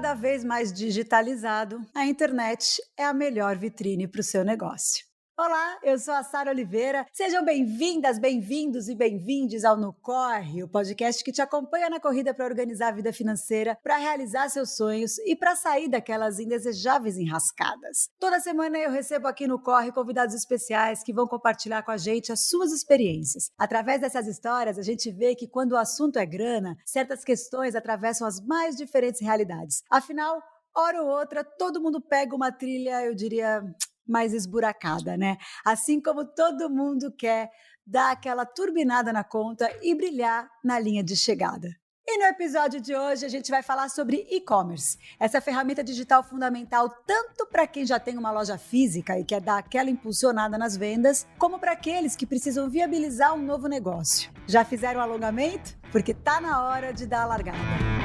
cada vez mais digitalizado, a internet é a melhor vitrine para o seu negócio. Olá, eu sou a Sara Oliveira. Sejam bem-vindas, bem-vindos e bem-vindes ao No Corre, o podcast que te acompanha na corrida para organizar a vida financeira, para realizar seus sonhos e para sair daquelas indesejáveis enrascadas. Toda semana eu recebo aqui no Corre convidados especiais que vão compartilhar com a gente as suas experiências. Através dessas histórias, a gente vê que quando o assunto é grana, certas questões atravessam as mais diferentes realidades. Afinal, hora ou outra, todo mundo pega uma trilha, eu diria, mais esburacada, né? Assim como todo mundo quer dar aquela turbinada na conta e brilhar na linha de chegada. E no episódio de hoje a gente vai falar sobre e-commerce, essa ferramenta digital fundamental tanto para quem já tem uma loja física e quer dar aquela impulsionada nas vendas, como para aqueles que precisam viabilizar um novo negócio. Já fizeram alongamento? Porque tá na hora de dar a largada.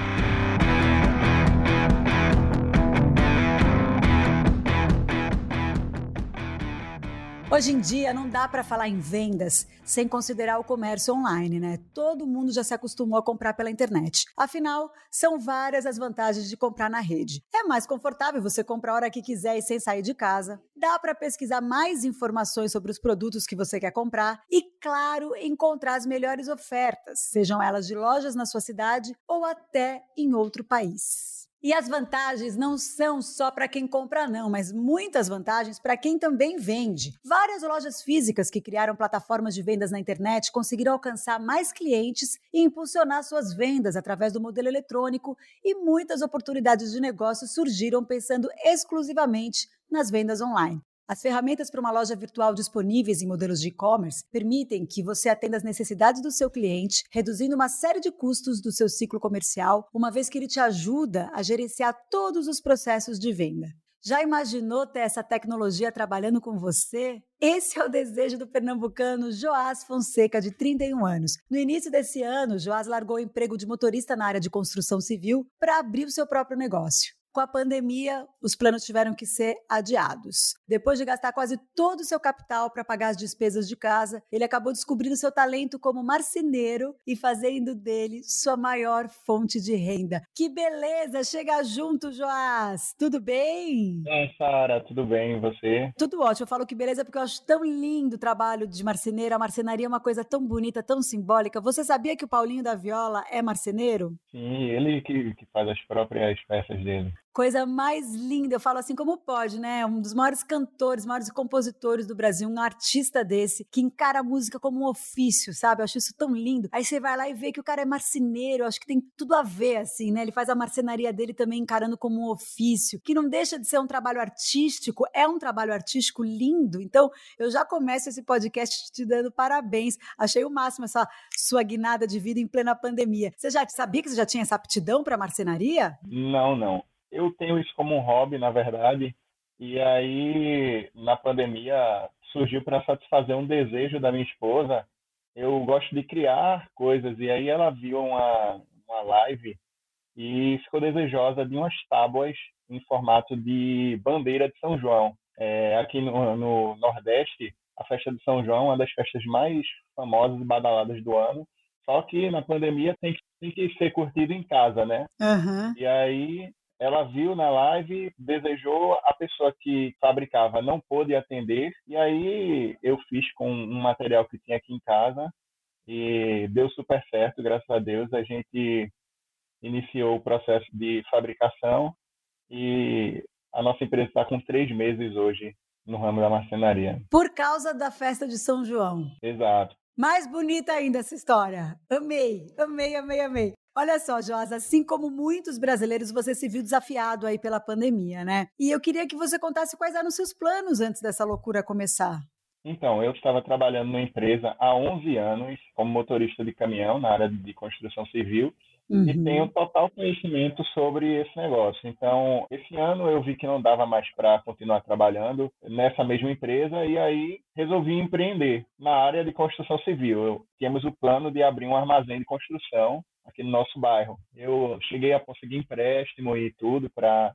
Hoje em dia não dá para falar em vendas sem considerar o comércio online, né? Todo mundo já se acostumou a comprar pela internet. Afinal, são várias as vantagens de comprar na rede. É mais confortável você comprar a hora que quiser e sem sair de casa. Dá para pesquisar mais informações sobre os produtos que você quer comprar e, claro, encontrar as melhores ofertas, sejam elas de lojas na sua cidade ou até em outro país. E as vantagens não são só para quem compra, não, mas muitas vantagens para quem também vende. Várias lojas físicas que criaram plataformas de vendas na internet conseguiram alcançar mais clientes e impulsionar suas vendas através do modelo eletrônico, e muitas oportunidades de negócio surgiram pensando exclusivamente nas vendas online. As ferramentas para uma loja virtual disponíveis em modelos de e-commerce permitem que você atenda às necessidades do seu cliente, reduzindo uma série de custos do seu ciclo comercial, uma vez que ele te ajuda a gerenciar todos os processos de venda. Já imaginou ter essa tecnologia trabalhando com você? Esse é o desejo do pernambucano Joás Fonseca, de 31 anos. No início desse ano, Joás largou o emprego de motorista na área de construção civil para abrir o seu próprio negócio. Com a pandemia, os planos tiveram que ser adiados. Depois de gastar quase todo o seu capital para pagar as despesas de casa, ele acabou descobrindo seu talento como marceneiro e fazendo dele sua maior fonte de renda. Que beleza! Chega junto, Joás! Tudo bem? Oi, Sara, tudo bem? E você? Tudo ótimo. Eu falo que beleza porque eu acho tão lindo o trabalho de marceneiro. A marcenaria é uma coisa tão bonita, tão simbólica. Você sabia que o Paulinho da Viola é marceneiro? Sim, ele que, que faz as próprias peças dele. Coisa mais linda, eu falo assim como pode, né? Um dos maiores cantores, maiores compositores do Brasil, um artista desse, que encara a música como um ofício, sabe? Eu acho isso tão lindo. Aí você vai lá e vê que o cara é marceneiro, acho que tem tudo a ver, assim, né? Ele faz a marcenaria dele também encarando como um ofício, que não deixa de ser um trabalho artístico, é um trabalho artístico lindo. Então, eu já começo esse podcast te dando parabéns. Achei o máximo essa sua guinada de vida em plena pandemia. Você já sabia que você já tinha essa aptidão para marcenaria? Não, não eu tenho isso como um hobby, na verdade, e aí na pandemia surgiu para satisfazer um desejo da minha esposa. Eu gosto de criar coisas e aí ela viu uma, uma live e ficou desejosa de umas tábuas em formato de bandeira de São João. É, aqui no, no, Nordeste, a festa de São João é uma das festas mais famosas e badaladas do ano. Só que na pandemia tem que, tem que ser curtido em casa, né? Uhum. E aí ela viu na live, desejou, a pessoa que fabricava não pôde atender, e aí eu fiz com um material que tinha aqui em casa e deu super certo, graças a Deus. A gente iniciou o processo de fabricação e a nossa empresa está com três meses hoje no ramo da marcenaria. Por causa da festa de São João. Exato. Mais bonita ainda essa história. Amei, amei, amei, amei. Olha só, Josa, assim como muitos brasileiros, você se viu desafiado aí pela pandemia, né? E eu queria que você contasse quais eram os seus planos antes dessa loucura começar. Então, eu estava trabalhando numa empresa há 11 anos como motorista de caminhão na área de construção civil uhum. e tenho total conhecimento sobre esse negócio. Então, esse ano eu vi que não dava mais para continuar trabalhando nessa mesma empresa e aí resolvi empreender na área de construção civil. Eu, tínhamos o plano de abrir um armazém de construção aqui no nosso bairro. Eu cheguei a conseguir empréstimo e tudo para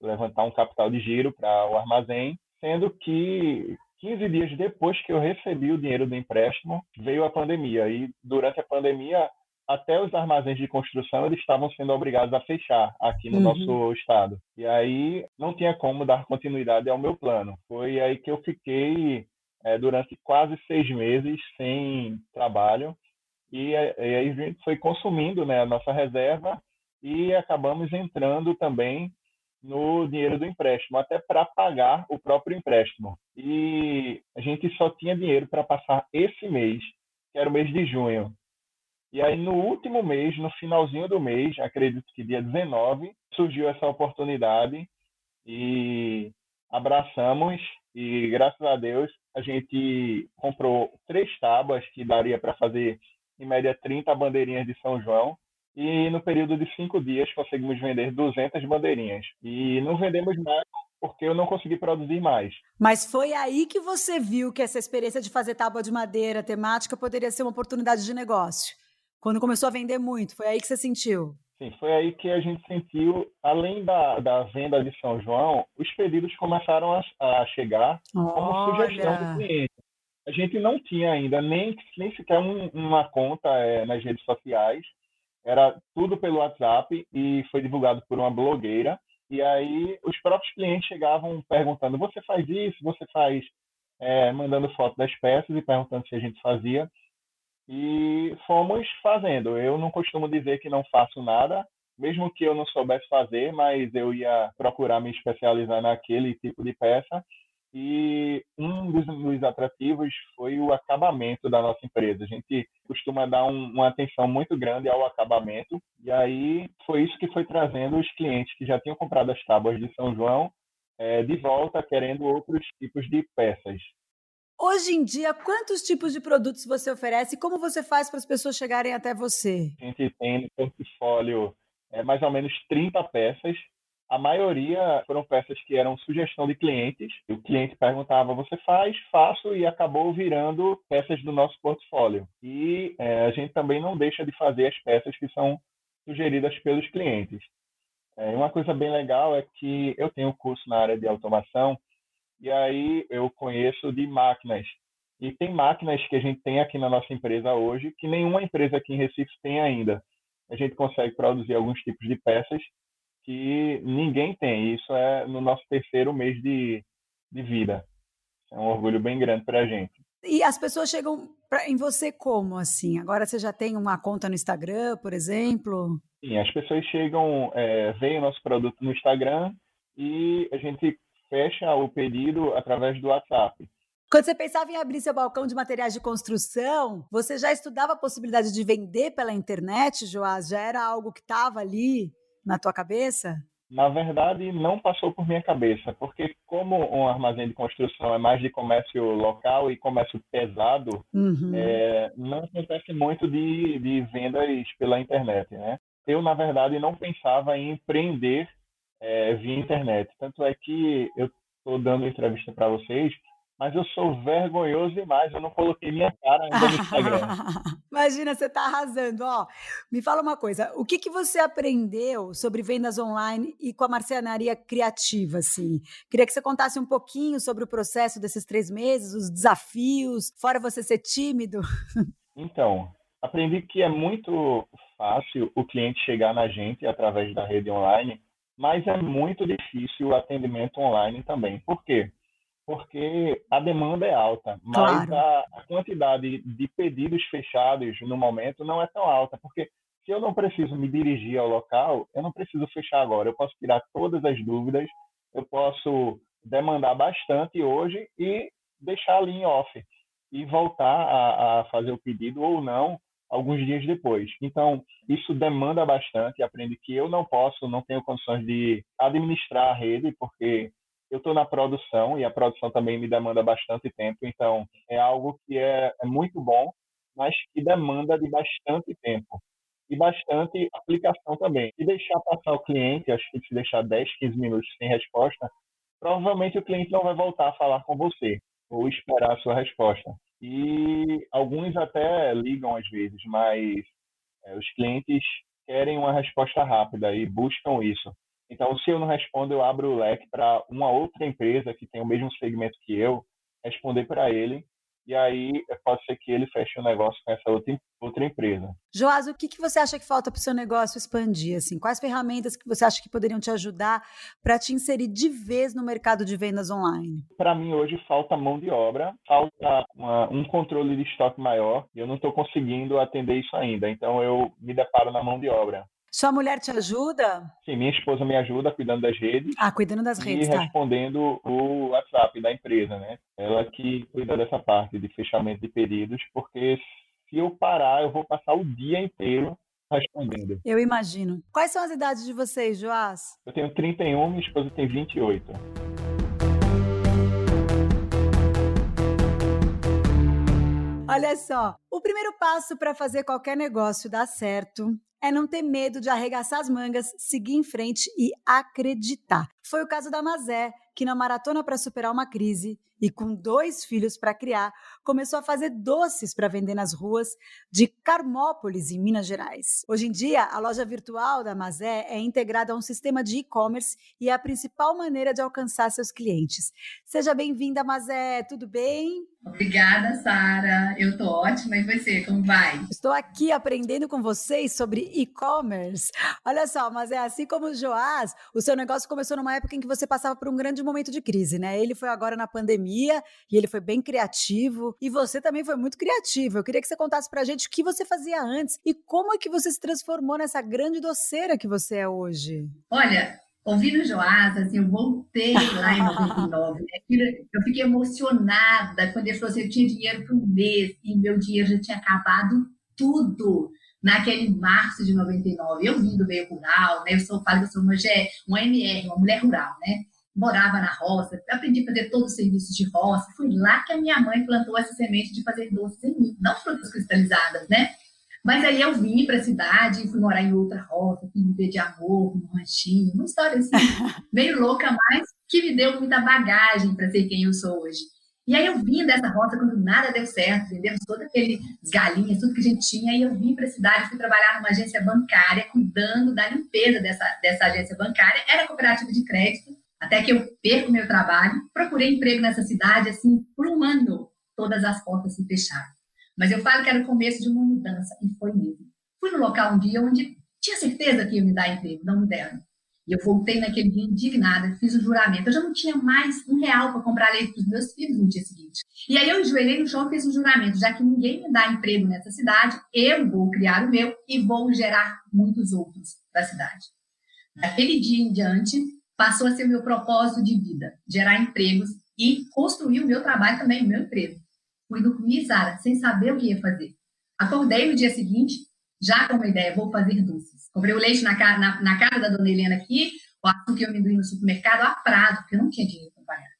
levantar um capital de giro para o armazém, sendo que 15 dias depois que eu recebi o dinheiro do empréstimo, veio a pandemia. E durante a pandemia, até os armazéns de construção eles estavam sendo obrigados a fechar aqui no uhum. nosso estado. E aí não tinha como dar continuidade ao meu plano. Foi aí que eu fiquei é, durante quase seis meses sem trabalho e, aí a gente foi consumindo né, a nossa reserva e acabamos entrando também no dinheiro do empréstimo, até para pagar o próprio empréstimo. E a gente só tinha dinheiro para passar esse mês, que era o mês de junho. E aí, no último mês, no finalzinho do mês, acredito que dia 19, surgiu essa oportunidade e abraçamos. E graças a Deus, a gente comprou três tábuas que daria para fazer, em média, 30 bandeirinhas de São João e no período de cinco dias conseguimos vender 200 bandeirinhas. E não vendemos mais porque eu não consegui produzir mais. Mas foi aí que você viu que essa experiência de fazer tábua de madeira temática poderia ser uma oportunidade de negócio? Quando começou a vender muito, foi aí que você sentiu? Sim, foi aí que a gente sentiu, além da, da venda de São João, os pedidos começaram a, a chegar Olha. como sugestão do cliente. A gente não tinha ainda nem, nem sequer um, uma conta é, nas redes sociais, era tudo pelo WhatsApp e foi divulgado por uma blogueira. E aí os próprios clientes chegavam perguntando: você faz isso? Você faz. É, mandando foto das peças e perguntando se a gente fazia. E fomos fazendo. Eu não costumo dizer que não faço nada, mesmo que eu não soubesse fazer, mas eu ia procurar me especializar naquele tipo de peça e um dos, dos, atrativos foi o acabamento da nossa empresa. A gente costuma dar um, uma atenção muito grande ao acabamento, e aí foi isso que foi trazendo os clientes que já tinham comprado as tábuas de São João é, de volta, querendo outros tipos de peças. Hoje em dia, quantos tipos de produtos você oferece e como você faz para as pessoas chegarem até você? A gente tem no portfólio é, mais ou menos 30 peças a maioria foram peças que eram sugestão de clientes. O cliente perguntava: você faz? Faço e acabou virando peças do nosso portfólio. E é, a gente também não deixa de fazer as peças que são sugeridas pelos clientes. É, uma coisa bem legal é que eu tenho curso na área de automação e aí eu conheço de máquinas. E tem máquinas que a gente tem aqui na nossa empresa hoje que nenhuma empresa aqui em Recife tem ainda. A gente consegue produzir alguns tipos de peças que ninguém tem. Isso é no nosso terceiro mês de, de vida. É um orgulho bem grande para a gente. E as pessoas chegam pra, em você como, assim? Agora você já tem uma conta no Instagram, por exemplo? Sim, as pessoas chegam, é, veem o nosso produto no Instagram e a gente fecha o pedido através do WhatsApp. Quando você pensava em abrir seu balcão de materiais de construção, você já estudava a possibilidade de vender pela internet, Joás? Já era algo que estava ali? Na tua cabeça? Na verdade, não passou por minha cabeça, porque como um armazém de construção é mais de comércio local e comércio pesado, uhum. é, não acontece muito de, de vendas pela internet, né? Eu, na verdade, não pensava em empreender é, via internet. Tanto é que eu estou dando entrevista para vocês mas eu sou vergonhoso demais, eu não coloquei minha cara ainda no Instagram. Imagina, você está arrasando. Ó, me fala uma coisa, o que, que você aprendeu sobre vendas online e com a marcenaria criativa, assim? Queria que você contasse um pouquinho sobre o processo desses três meses, os desafios, fora você ser tímido. Então, aprendi que é muito fácil o cliente chegar na gente através da rede online, mas é muito difícil o atendimento online também. Por quê? Porque a demanda é alta, mas claro. a, quantidade de pedidos fechados no momento não é tão alta, porque se eu não preciso me dirigir ao local, eu não preciso fechar agora, eu posso tirar todas as dúvidas, eu posso demandar bastante hoje e deixar ali em off e voltar a, a fazer o pedido ou não alguns dias depois. Então, isso demanda bastante, aprende que eu não posso, não tenho condições de administrar a rede, porque eu estou na produção e a produção também me demanda bastante tempo, então é algo que é, é muito bom, mas que demanda de bastante tempo e bastante aplicação também. E deixar passar o cliente, acho que se deixar 10, 15 minutos sem resposta, provavelmente o cliente não vai voltar a falar com você ou esperar a sua resposta. E alguns até ligam às vezes, mas é, os clientes querem uma resposta rápida e buscam isso. Então, se eu não respondo, eu abro o leque para uma outra empresa que tem o mesmo segmento que eu responder para ele e aí pode ser que ele feche o um negócio com essa outra, outra empresa. Joás, o que, que você acha que falta para o seu negócio expandir? Assim? Quais ferramentas que você acha que poderiam te ajudar para te inserir de vez no mercado de vendas online? Para mim, hoje falta mão de obra, falta uma, um controle de estoque maior e eu não estou conseguindo atender isso ainda. Então, eu me deparo na mão de obra. Sua mulher te ajuda? Sim, minha esposa me ajuda cuidando das redes. Ah, cuidando das redes, e tá. respondendo o WhatsApp da empresa, né? Ela que cuida dessa parte de fechamento de pedidos, porque se eu parar, eu vou passar o dia inteiro respondendo. Eu imagino. Quais são as idades de vocês, Joás? Eu tenho 31, minha esposa tem 28. Olha só, o primeiro passo para fazer qualquer negócio dar certo é não ter medo de arregaçar as mangas, seguir em frente e acreditar. Foi o caso da Mazé, que na maratona para superar uma crise e com dois filhos para criar, começou a fazer doces para vender nas ruas de Carmópolis, em Minas Gerais. Hoje em dia, a loja virtual da Mazé é integrada a um sistema de e-commerce e é a principal maneira de alcançar seus clientes. Seja bem-vinda, Mazé, tudo bem? Obrigada, Sara. Eu tô ótima. E você, como vai? Estou aqui aprendendo com vocês sobre e-commerce. Olha só, mas é assim como o Joás, o seu negócio começou numa época em que você passava por um grande momento de crise, né? Ele foi agora na pandemia e ele foi bem criativo. E você também foi muito criativo. Eu queria que você contasse pra gente o que você fazia antes e como é que você se transformou nessa grande doceira que você é hoje. Olha, ouvindo o Joás, assim, eu voltei lá em 99, né? Eu fiquei emocionada quando ele falou assim, eu tinha dinheiro por um mês e meu dinheiro já tinha acabado tudo naquele março de 99. Eu vim do meio rural, né? Eu sou, falo que eu sou uma, uma MR, uma mulher rural, né? Morava na roça, aprendi a fazer todos os serviços de roça. Foi lá que a minha mãe plantou essa semente de fazer doces em mim, não frutas cristalizadas, né? Mas aí eu vim para a cidade, fui morar em outra roça, fui viver de amor, num ranchinho, uma história assim, meio louca, mas que me deu muita bagagem para ser quem eu sou hoje. E aí eu vim dessa roça quando nada deu certo, vendemos todas aquelas galinhas, tudo que a gente tinha, e eu vim para a cidade, fui trabalhar numa agência bancária, cuidando da limpeza dessa, dessa agência bancária, era cooperativa de crédito, até que eu perco meu trabalho, procurei emprego nessa cidade, assim, por um ano, todas as portas se fecharam. Mas eu falo que era o começo de uma mudança, e foi mesmo. Fui no local um dia onde tinha certeza que ia me dar emprego, não me deram. E eu voltei naquele dia indignada, fiz o juramento. Eu já não tinha mais um real para comprar leite para os meus filhos no dia seguinte. E aí eu enjoelhei no chão e fiz um juramento. Já que ninguém me dá emprego nessa cidade, eu vou criar o meu e vou gerar muitos outros da cidade. Daquele dia em diante, passou a ser o meu propósito de vida, gerar empregos e construir o meu trabalho também, o meu emprego fui dormir, Sara, sem saber o que ia fazer. Acordei no dia seguinte, já com uma ideia, vou fazer doces. Comprei o leite na, na, na casa da dona Helena aqui, o açúcar e o amendoim no supermercado a prazo, porque eu não tinha dinheiro para pagar.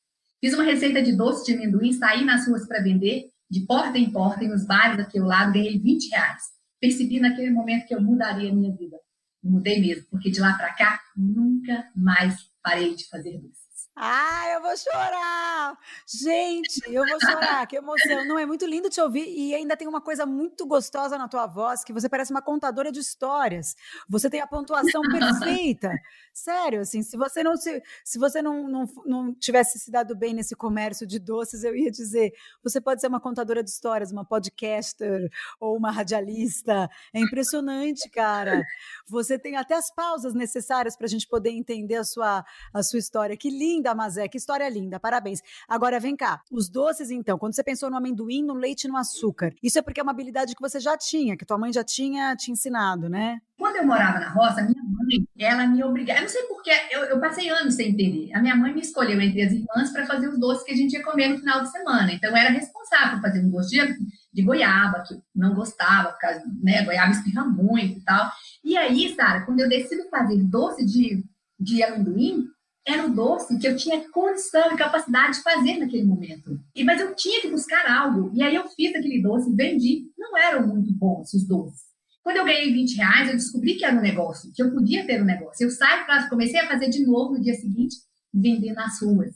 Fiz uma receita de doce de amendoim, saí nas ruas para vender, de porta em porta, e nos bares aqui ao lado, ganhei 20 reais. Percebi naquele momento que eu mudaria a minha vida. mudei mesmo, porque de lá para cá, nunca mais parei de fazer doce. Ah, eu vou chorar! Gente, eu vou chorar, que emoção. Não, é muito lindo te ouvir e ainda tem uma coisa muito gostosa na tua voz, que você parece uma contadora de histórias. Você tem a pontuação perfeita. Sério, assim, se você não se, se você não, não, não tivesse se dado bem nesse comércio de doces, eu ia dizer, você pode ser uma contadora de histórias, uma podcaster ou uma radialista. É impressionante, cara. Você tem até as pausas necessárias para a gente poder entender a sua, a sua história. Que linda, Mazé, que história linda. Parabéns. Agora vem cá, os doces então, quando você pensou no amendoim, no leite e no açúcar, isso é porque é uma habilidade que você já tinha, que tua mãe já tinha te ensinado, né? Quando eu morava na roça, minha mãe, ela me obrigava, eu não sei porquê, eu, eu passei anos sem entender. A minha mãe me escolheu entre as irmãs para fazer os doces que a gente ia comer no final de semana. Então, eu era responsável por fazer um doce de, de goiaba, que não gostava, porque né, goiaba espirra muito e tal. E aí, Sara, quando eu decido fazer doce de, de amendoim, era o doce que eu tinha condição e capacidade de fazer naquele momento. E, mas eu tinha que buscar algo. E aí eu fiz aquele doce vendi. Não eram muito bons os doces. Quando eu ganhei 20 reais, eu descobri que era um negócio, que eu podia ter um negócio. Eu saí para comecei a fazer de novo no dia seguinte, vender nas ruas.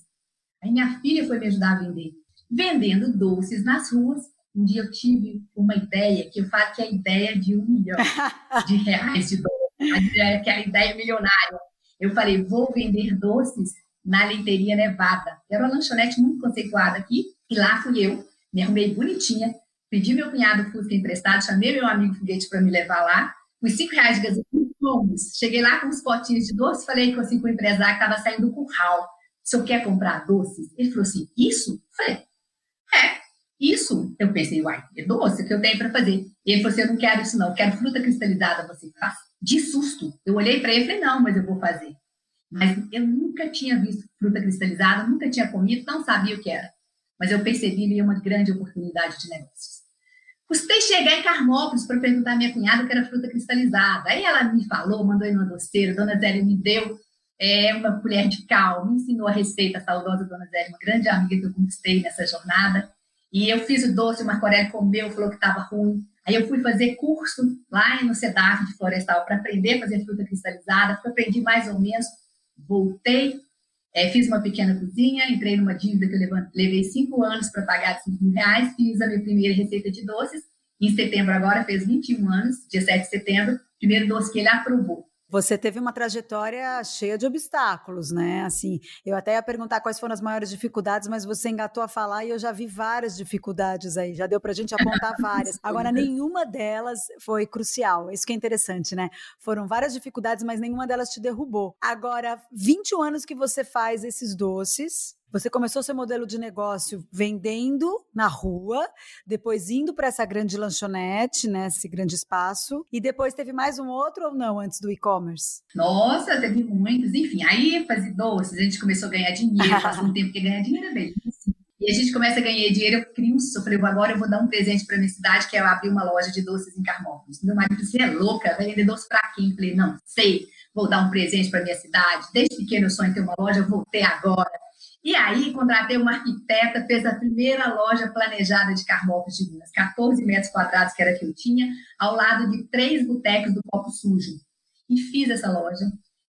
Aí minha filha foi me ajudar a vender. Vendendo doces nas ruas. Um dia eu tive uma ideia, que eu falo que é a ideia de um milhão de reais de dólares, que é a ideia milionária. Eu falei, vou vender doces na Leiteria Nevada. Era uma lanchonete muito conceituada aqui, e lá fui eu me arrumei bonitinha, pedi meu cunhado Fusca emprestado, chamei meu amigo foguete para me levar lá, com cinco reais de gasolina, fomos. Cheguei lá com uns potinhos de doce, falei com, assim, o empresário que estava saindo do curral, se eu quer comprar doces? Ele falou assim, isso? falei, é, isso. Eu pensei, uai, é doce que eu tenho para fazer. E ele falou assim, eu não quero isso não, eu quero fruta cristalizada, você faz? De susto. Eu olhei para ele e falei, não, mas eu vou fazer. Mas eu nunca tinha visto fruta cristalizada, nunca tinha comido, não sabia o que era. Mas eu percebi ali uma grande oportunidade de negócios. Custei chegar em Carmópolis para perguntar à minha cunhada o que era fruta cristalizada. Aí ela me falou, mandou ir numa doceira, Dona Zélia me deu é, uma colher de cal, me ensinou a receita, a saudosa Dona Zélia, uma grande amiga que eu conquistei nessa jornada. E eu fiz o doce, o Marco Aurélio comeu, falou que estava ruim. Aí eu fui fazer curso lá no CEDAF de Florestal para aprender a fazer fruta cristalizada, aprendi mais ou menos, voltei, é, fiz uma pequena cozinha, entrei numa dívida que eu levei cinco anos para pagar de 5 mil reais, fiz a minha primeira receita de doces, em setembro agora fez 21 anos, dia 7 de setembro, primeiro doce que ele aprovou. Você teve uma trajetória cheia de obstáculos, né? Assim, eu até ia perguntar quais foram as maiores dificuldades, mas você engatou a falar e eu já vi várias dificuldades aí, já deu pra gente apontar várias. Agora, nenhuma delas foi crucial. Isso que é interessante, né? Foram várias dificuldades, mas nenhuma delas te derrubou. Agora, 21 anos que você faz esses doces, você começou seu modelo de negócio vendendo na rua, depois indo para essa grande lanchonete, né, esse grande espaço, e depois teve mais um outro ou não antes do e-commerce? Nossa, teve muitos. Enfim, aí fazer doces, a gente começou a ganhar dinheiro, faz um tempo que ganhar dinheiro é bem. E a gente começa a ganhar dinheiro, eu crio um eu falei, agora eu vou dar um presente para minha cidade, que é eu abrir uma loja de doces em Carmópolis. Meu marido disse, você é louca, vai vender doce para quem? Eu falei, não, sei, vou dar um presente para minha cidade. Desde pequeno eu sonho em ter uma loja, eu vou ter agora. E aí, contratei uma arquiteta, fez a primeira loja planejada de Carmópolis de Minas, 14 metros quadrados, que era que eu tinha, ao lado de três botecos do Copo Sujo. E fiz essa loja.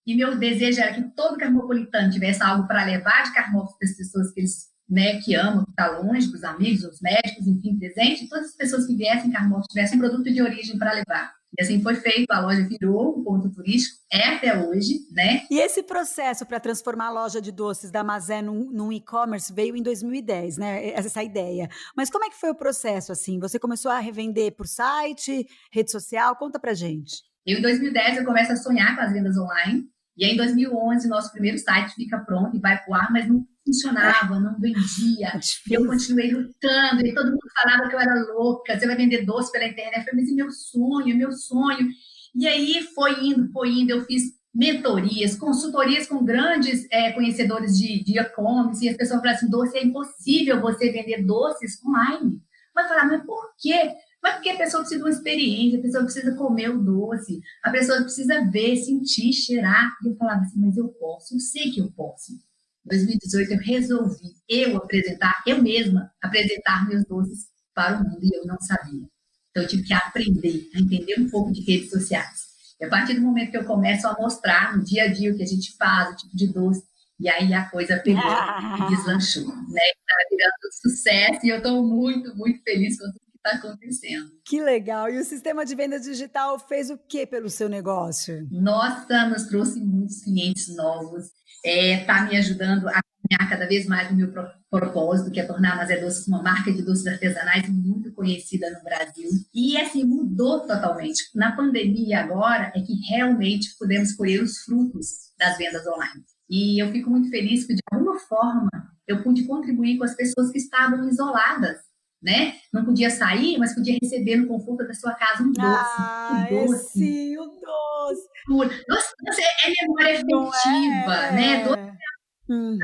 E meu desejo era que todo carmopolitano tivesse algo para levar de Carmópolis para as pessoas que eles né, que amam, que está longe, para os amigos, os médicos, enfim, presente, todas as pessoas que viessem em Carmópolis tivessem produto de origem para levar. E assim foi feito, a loja virou um ponto turístico, é até hoje, né? E esse processo para transformar a loja de doces da Mazé num, num e-commerce veio em 2010, né? Essa ideia. Mas como é que foi o processo, assim? Você começou a revender por site, rede social? Conta pra gente. Eu, em 2010, eu começo a sonhar com as vendas online. E aí, em 2011, nosso primeiro site fica pronto e vai pro ar, mas não funcionava, não vendia. É eu continuei lutando e todo mundo falava que eu era louca, você vai vender doce pela internet. Eu falei, mas é meu sonho, é meu sonho. E aí foi indo, foi indo, eu fiz mentorias, consultorias com grandes é, conhecedores de e-commerce, e as pessoas falaram assim, doce, é impossível você vender doces online. Mas falar, mas por quê? Mas porque a pessoa precisa de uma experiência, a pessoa precisa comer o doce, a pessoa precisa ver, sentir, cheirar. E eu falava assim, mas eu posso, eu sei que eu posso. 2018 eu resolvi eu apresentar, eu mesma, apresentar meus doces para o mundo e eu não sabia. Então eu tive que aprender a entender um pouco de redes sociais. E a partir do momento que eu começo a mostrar no dia a dia o que a gente faz, o tipo de doce, e aí a coisa pegou e deslanchou, né? Está virando sucesso e eu estou muito, muito feliz com está acontecendo. Que legal! E o sistema de venda digital fez o que pelo seu negócio? Nossa, nos trouxe muitos clientes novos está é, tá me ajudando a caminhar cada vez mais no meu propósito, que é tornar a Mazé Doces uma marca de doces artesanais muito conhecida no Brasil. E, assim, mudou totalmente. Na pandemia agora é que realmente pudemos colher os frutos das vendas online. E eu fico muito feliz que, de alguma forma, eu pude contribuir com as pessoas que estavam isoladas, né? Não podia sair, mas podia receber no conforto da sua casa um doce. Ah, um doce. sim, o doce. Doce, é memória efetiva, é. né? Doce uhum.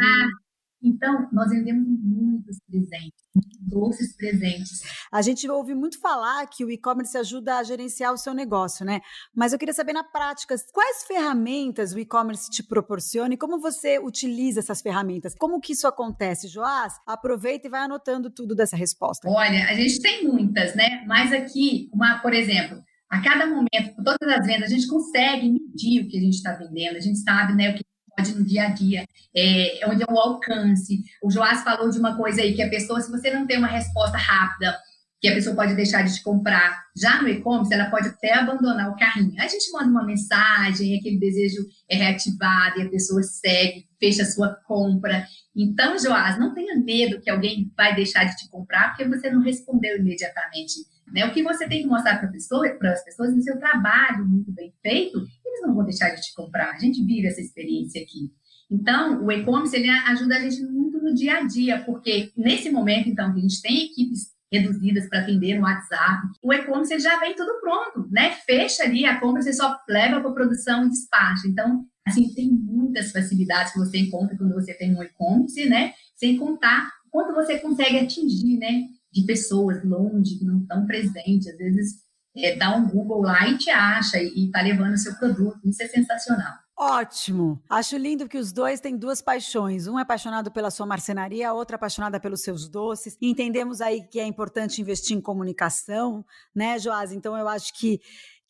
Então, nós vendemos muitos presentes, doces presentes. A gente ouve muito falar que o e-commerce ajuda a gerenciar o seu negócio, né? Mas eu queria saber na prática, quais ferramentas o e-commerce te proporciona e como você utiliza essas ferramentas? Como que isso acontece, Joás? Aproveita e vai anotando tudo dessa resposta. Olha, a gente tem muitas, né? Mas aqui, uma, por exemplo, a cada momento, todas as vendas, a gente consegue medir o que a gente está vendendo, a gente sabe né, o que pode no dia a dia, é, onde é o alcance. O Joás falou de uma coisa aí, que a pessoa, se você não tem uma resposta rápida, que a pessoa pode deixar de te comprar. Já no e-commerce, ela pode até abandonar o carrinho. A gente manda uma mensagem, aquele desejo é reativado e a pessoa segue, fecha a sua compra. Então, Joás, não tenha medo que alguém vai deixar de te comprar porque você não respondeu imediatamente. Né? O que você tem que mostrar para pessoa, as pessoas no seu trabalho muito bem feito, eles não vão deixar de te comprar. A gente vive essa experiência aqui. Então, o e-commerce ele ajuda a gente muito no dia a dia, porque nesse momento, então, que a gente tem equipes reduzidas para atender no WhatsApp. O e-commerce já vem tudo pronto, né? Fecha ali a compra, você só leva para produção e despacha. Então, assim, tem muitas facilidades que você encontra quando você tem um e-commerce, né? Sem contar quanto você consegue atingir, né? De pessoas longe, que não estão presentes. Às vezes, é, dá um Google lá e te acha e está levando o seu produto. Isso é sensacional. Ótimo! Acho lindo que os dois têm duas paixões. Um é apaixonado pela sua marcenaria, a outra apaixonada pelos seus doces. entendemos aí que é importante investir em comunicação, né, Joás? Então eu acho que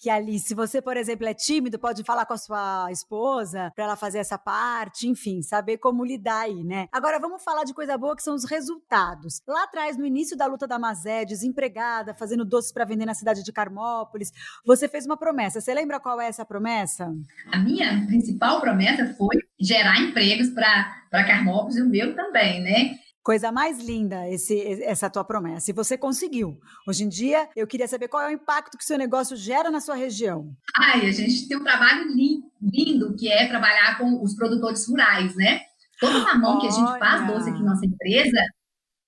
que ali, se você, por exemplo, é tímido, pode falar com a sua esposa para ela fazer essa parte, enfim, saber como lidar aí, né? Agora vamos falar de coisa boa que são os resultados. Lá atrás, no início da luta da Mazé, desempregada, fazendo doces para vender na cidade de Carmópolis, você fez uma promessa. Você lembra qual é essa promessa? A minha principal promessa foi gerar empregos para Carmópolis e o meu também, né? Coisa mais linda esse, essa tua promessa. E você conseguiu. Hoje em dia, eu queria saber qual é o impacto que o seu negócio gera na sua região. Ai, a gente tem um trabalho lindo, que é trabalhar com os produtores rurais, né? Todo mamão que a gente faz doce aqui na nossa empresa,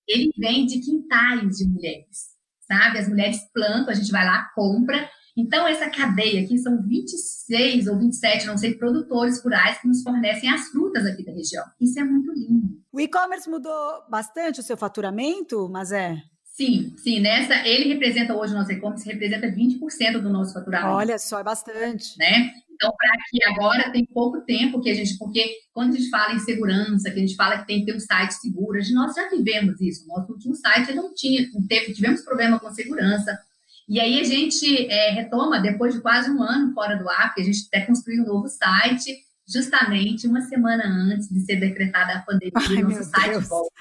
ele vem de quintais de mulheres, sabe? As mulheres plantam, a gente vai lá, compra então, essa cadeia aqui são 26 ou 27, não sei, produtores rurais que nos fornecem as frutas aqui da região. Isso é muito lindo. O e-commerce mudou bastante o seu faturamento, mas é? Sim, sim. Nessa, ele representa hoje o nosso e-commerce, representa 20% do nosso faturamento. Olha só, é bastante. Né? Então, para que agora tem pouco tempo que a gente, porque quando a gente fala em segurança, que a gente fala que tem que ter um site seguro, nós já vivemos isso. Nosso último site não tinha, teve, tivemos problema com segurança e aí a gente é, retoma, depois de quase um ano fora do ar, porque a gente até construiu um novo site, justamente uma semana antes de ser decretada a pandemia, Ai, nosso site Deus. volta.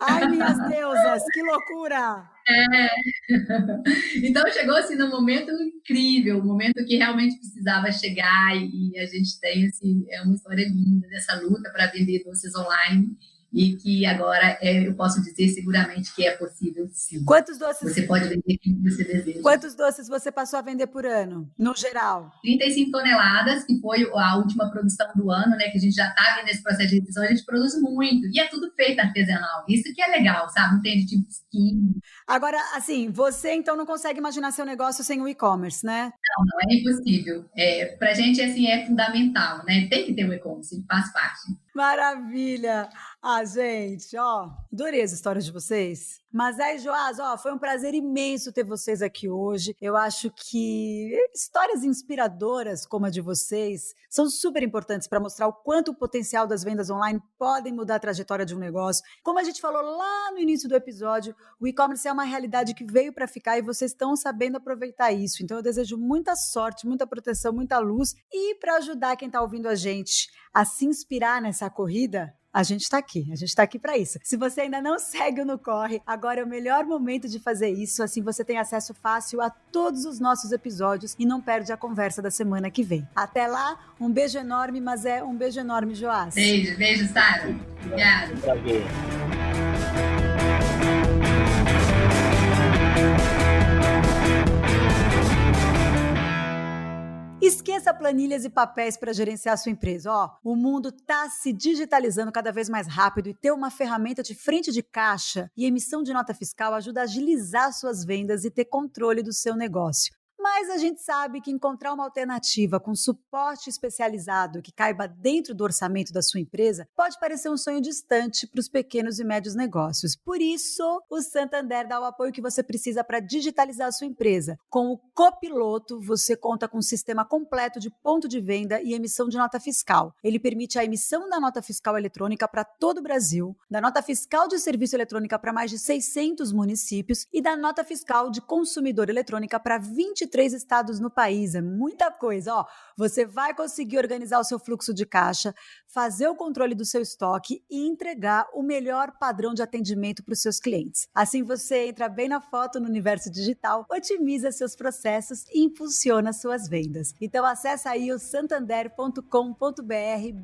Ai, minhas deusas, que loucura! É. Então chegou assim num momento incrível, um momento que realmente precisava chegar e a gente tem assim, é uma história linda dessa luta para vender doces online e que agora é, eu posso dizer seguramente que é possível sim. Quantos doces? Você pode vender que você deseja. Quantos doces você passou a vender por ano, no geral? 35 toneladas, que foi a última produção do ano, né? Que a gente já está vendo esse processo de revisão, a gente produz muito. E é tudo feito artesanal. Isso que é legal, sabe? Não tem de tipo skin. Agora, assim, você então não consegue imaginar seu negócio sem o e-commerce, né? Não, não é impossível. É, pra gente, assim, é fundamental, né? Tem que ter o e-commerce, faz parte. Maravilha! Ah, gente, ó, adorei as histórias de vocês. Mas aí, Joás, ó, foi um prazer imenso ter vocês aqui hoje. Eu acho que histórias inspiradoras como a de vocês são super importantes para mostrar o quanto o potencial das vendas online podem mudar a trajetória de um negócio. Como a gente falou lá no início do episódio, o e-commerce é uma realidade que veio para ficar e vocês estão sabendo aproveitar isso. Então eu desejo muita sorte, muita proteção, muita luz e para ajudar quem está ouvindo a gente a se inspirar nessa corrida, a gente está aqui, a gente está aqui para isso. Se você ainda não segue o No Corre, agora é o melhor momento de fazer isso, assim você tem acesso fácil a todos os nossos episódios e não perde a conversa da semana que vem. Até lá, um beijo enorme, mas é um beijo enorme, Joás. Beijo, beijo, Sara. Obrigada. Prazer. Esqueça planilhas e papéis para gerenciar sua empresa. Ó, o mundo está se digitalizando cada vez mais rápido e ter uma ferramenta de frente de caixa e emissão de nota fiscal ajuda a agilizar suas vendas e ter controle do seu negócio. Mas a gente sabe que encontrar uma alternativa com suporte especializado que caiba dentro do orçamento da sua empresa pode parecer um sonho distante para os pequenos e médios negócios. Por isso, o Santander dá o apoio que você precisa para digitalizar a sua empresa. Com o Copiloto, você conta com um sistema completo de ponto de venda e emissão de nota fiscal. Ele permite a emissão da nota fiscal eletrônica para todo o Brasil, da nota fiscal de serviço eletrônica para mais de 600 municípios e da nota fiscal de consumidor eletrônica para 23 23 estados no país. É muita coisa. Ó, você vai conseguir organizar o seu fluxo de caixa, fazer o controle do seu estoque e entregar o melhor padrão de atendimento para os seus clientes. Assim você entra bem na foto no universo digital, otimiza seus processos e impulsiona suas vendas. Então acesse aí o santander.com.br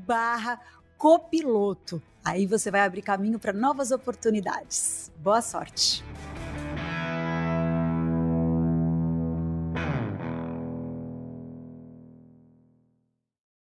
barra copiloto. Aí você vai abrir caminho para novas oportunidades. Boa sorte!